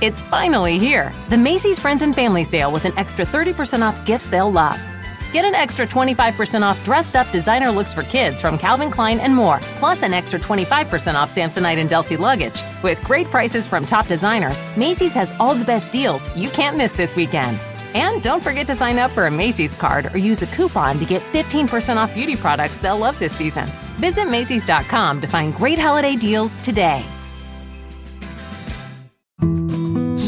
It's finally here. The Macy's Friends and Family Sale with an extra 30% off gifts they'll love. Get an extra 25% off dressed up designer looks for kids from Calvin Klein and more, plus an extra 25% off Samsonite and Delsey luggage. With great prices from top designers, Macy's has all the best deals you can't miss this weekend. And don't forget to sign up for a Macy's card or use a coupon to get 15% off beauty products they'll love this season. Visit Macy's.com to find great holiday deals today.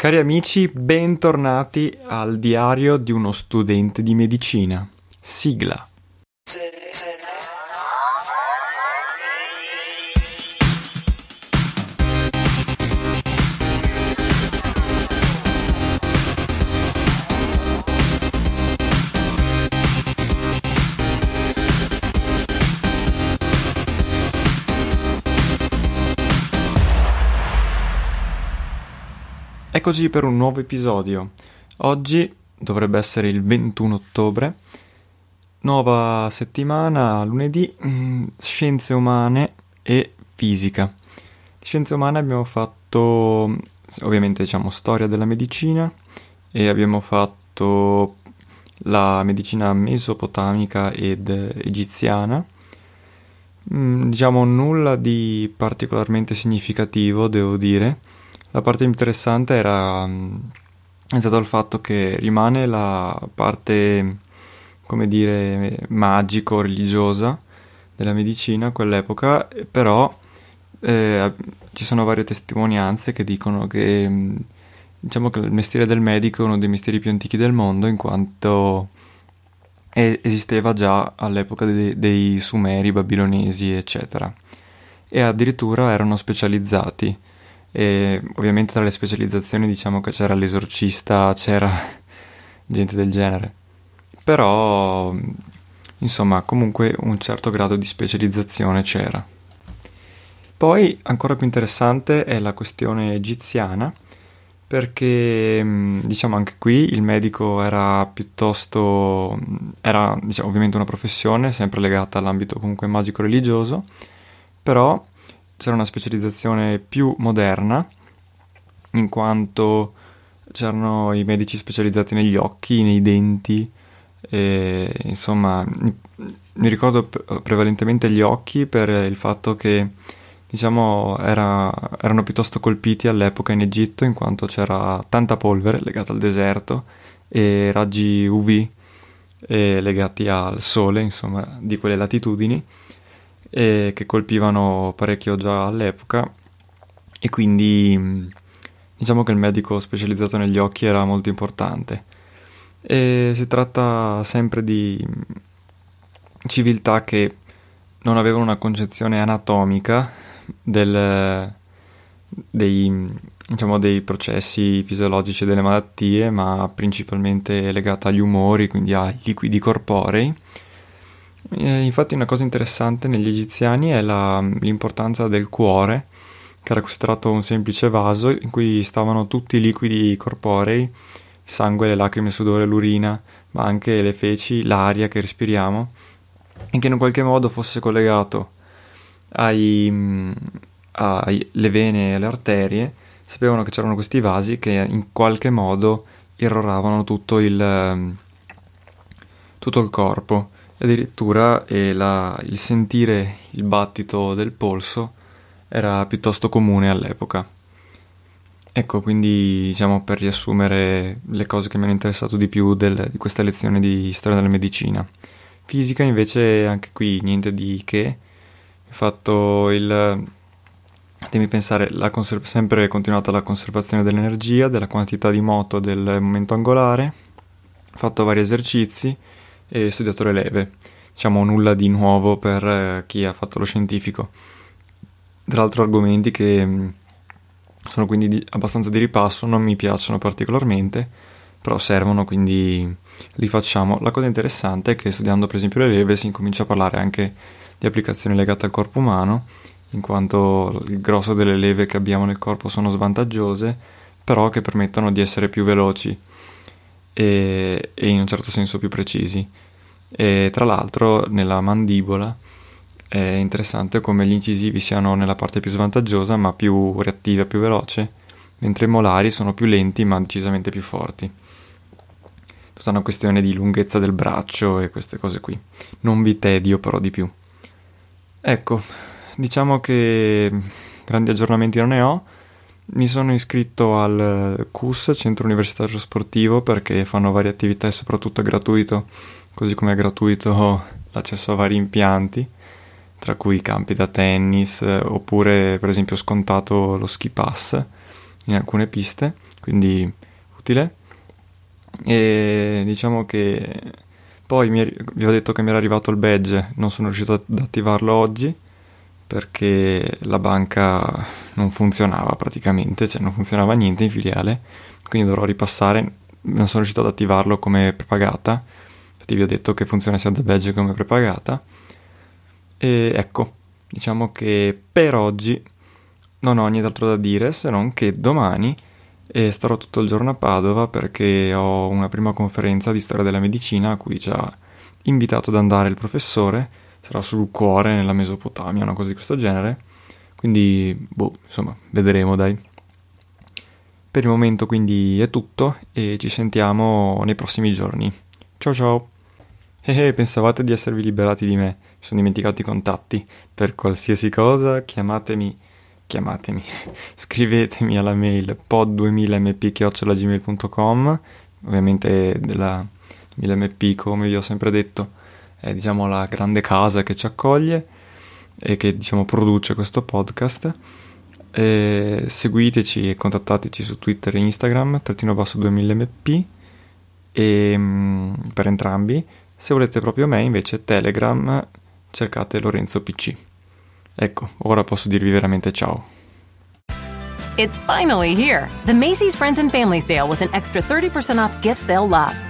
Cari amici, bentornati al diario di uno studente di medicina. Sigla. Eccoci per un nuovo episodio. Oggi dovrebbe essere il 21 ottobre. Nuova settimana, lunedì, mm, scienze umane e fisica. Scienze umane abbiamo fatto ovviamente diciamo storia della medicina e abbiamo fatto la medicina mesopotamica ed egiziana. Mm, diciamo nulla di particolarmente significativo, devo dire la parte interessante era mm, è stato il fatto che rimane la parte, come dire, magico-religiosa della medicina a quell'epoca, però eh, ci sono varie testimonianze che dicono che mm, diciamo che il mestiere del medico è uno dei mestieri più antichi del mondo in quanto esisteva già all'epoca dei, dei Sumeri, Babilonesi, eccetera. E addirittura erano specializzati e ovviamente tra le specializzazioni diciamo che c'era l'esorcista, c'era gente del genere. Però, insomma, comunque un certo grado di specializzazione c'era. Poi, ancora più interessante è la questione egiziana, perché diciamo anche qui il medico era piuttosto era diciamo, ovviamente una professione sempre legata all'ambito comunque magico religioso però c'era una specializzazione più moderna, in quanto c'erano i medici specializzati negli occhi, nei denti, e, insomma, mi ricordo prevalentemente gli occhi per il fatto che diciamo era, erano piuttosto colpiti all'epoca in Egitto in quanto c'era tanta polvere legata al deserto e raggi UV legati al sole, insomma, di quelle latitudini e che colpivano parecchio già all'epoca e quindi diciamo che il medico specializzato negli occhi era molto importante. E si tratta sempre di civiltà che non avevano una concezione anatomica del, dei, diciamo, dei processi fisiologici delle malattie, ma principalmente legata agli umori, quindi ai liquidi corporei eh, infatti una cosa interessante negli egiziani è la, l'importanza del cuore, che era considerato un semplice vaso in cui stavano tutti i liquidi corporei, sangue, le lacrime, il sudore, l'urina, ma anche le feci, l'aria che respiriamo, e che in qualche modo fosse collegato alle vene e alle arterie, sapevano che c'erano questi vasi che in qualche modo irroravano tutto il, tutto il corpo addirittura la, il sentire il battito del polso era piuttosto comune all'epoca. Ecco, quindi diciamo per riassumere le cose che mi hanno interessato di più del, di questa lezione di storia della medicina. Fisica invece anche qui niente di che, ho fatto il... Fatemi pensare, la conser- sempre continuata la conservazione dell'energia, della quantità di moto del momento angolare, ho fatto vari esercizi, e studiato le leve. Diciamo nulla di nuovo per eh, chi ha fatto lo scientifico. Tra l'altro argomenti che mm, sono quindi di, abbastanza di ripasso, non mi piacciono particolarmente, però servono quindi li facciamo. La cosa interessante è che studiando per esempio le leve si incomincia a parlare anche di applicazioni legate al corpo umano, in quanto il grosso delle leve che abbiamo nel corpo sono svantaggiose, però che permettono di essere più veloci e, e in un certo senso più precisi. E tra l'altro nella mandibola è interessante come gli incisivi siano nella parte più svantaggiosa ma più reattiva, più veloce, mentre i molari sono più lenti ma decisamente più forti. Tutta una questione di lunghezza del braccio e queste cose qui. Non vi tedio però di più. Ecco, diciamo che grandi aggiornamenti non ne ho. Mi sono iscritto al CUS, Centro Universitario Sportivo, perché fanno varie attività e soprattutto è gratuito, così come è gratuito l'accesso a vari impianti tra cui campi da tennis, oppure per esempio scontato lo ski pass in alcune piste, quindi utile. E diciamo che poi mi, vi ho detto che mi era arrivato il badge, non sono riuscito ad attivarlo oggi perché la banca non funzionava praticamente, cioè non funzionava niente in filiale, quindi dovrò ripassare, non sono riuscito ad attivarlo come prepagata, infatti vi ho detto che funziona sia da badge come prepagata. E ecco, diciamo che per oggi non ho nient'altro da dire se non che domani eh, starò tutto il giorno a Padova perché ho una prima conferenza di storia della medicina a cui ci ha invitato ad andare il professore, sarà sul cuore nella Mesopotamia, una cosa di questo genere. Quindi, boh, insomma, vedremo dai. Per il momento quindi è tutto e ci sentiamo nei prossimi giorni. Ciao ciao! Eh, eh pensavate di esservi liberati di me? mi sono dimenticato i contatti. Per qualsiasi cosa chiamatemi, chiamatemi, scrivetemi alla mail pod2000mp.gmail.com ovviamente della 2000mp come vi ho sempre detto è diciamo la grande casa che ci accoglie e che diciamo produce questo podcast e seguiteci e contattateci su Twitter e Instagram trattino basso 2000mp e, mm, per entrambi se volete proprio me invece Telegram cercate Lorenzo PC. Ecco, ora posso dirvi veramente ciao. It's finally here, the Macy's Friends and Family Sale with an extra 30% off gifts they'll love.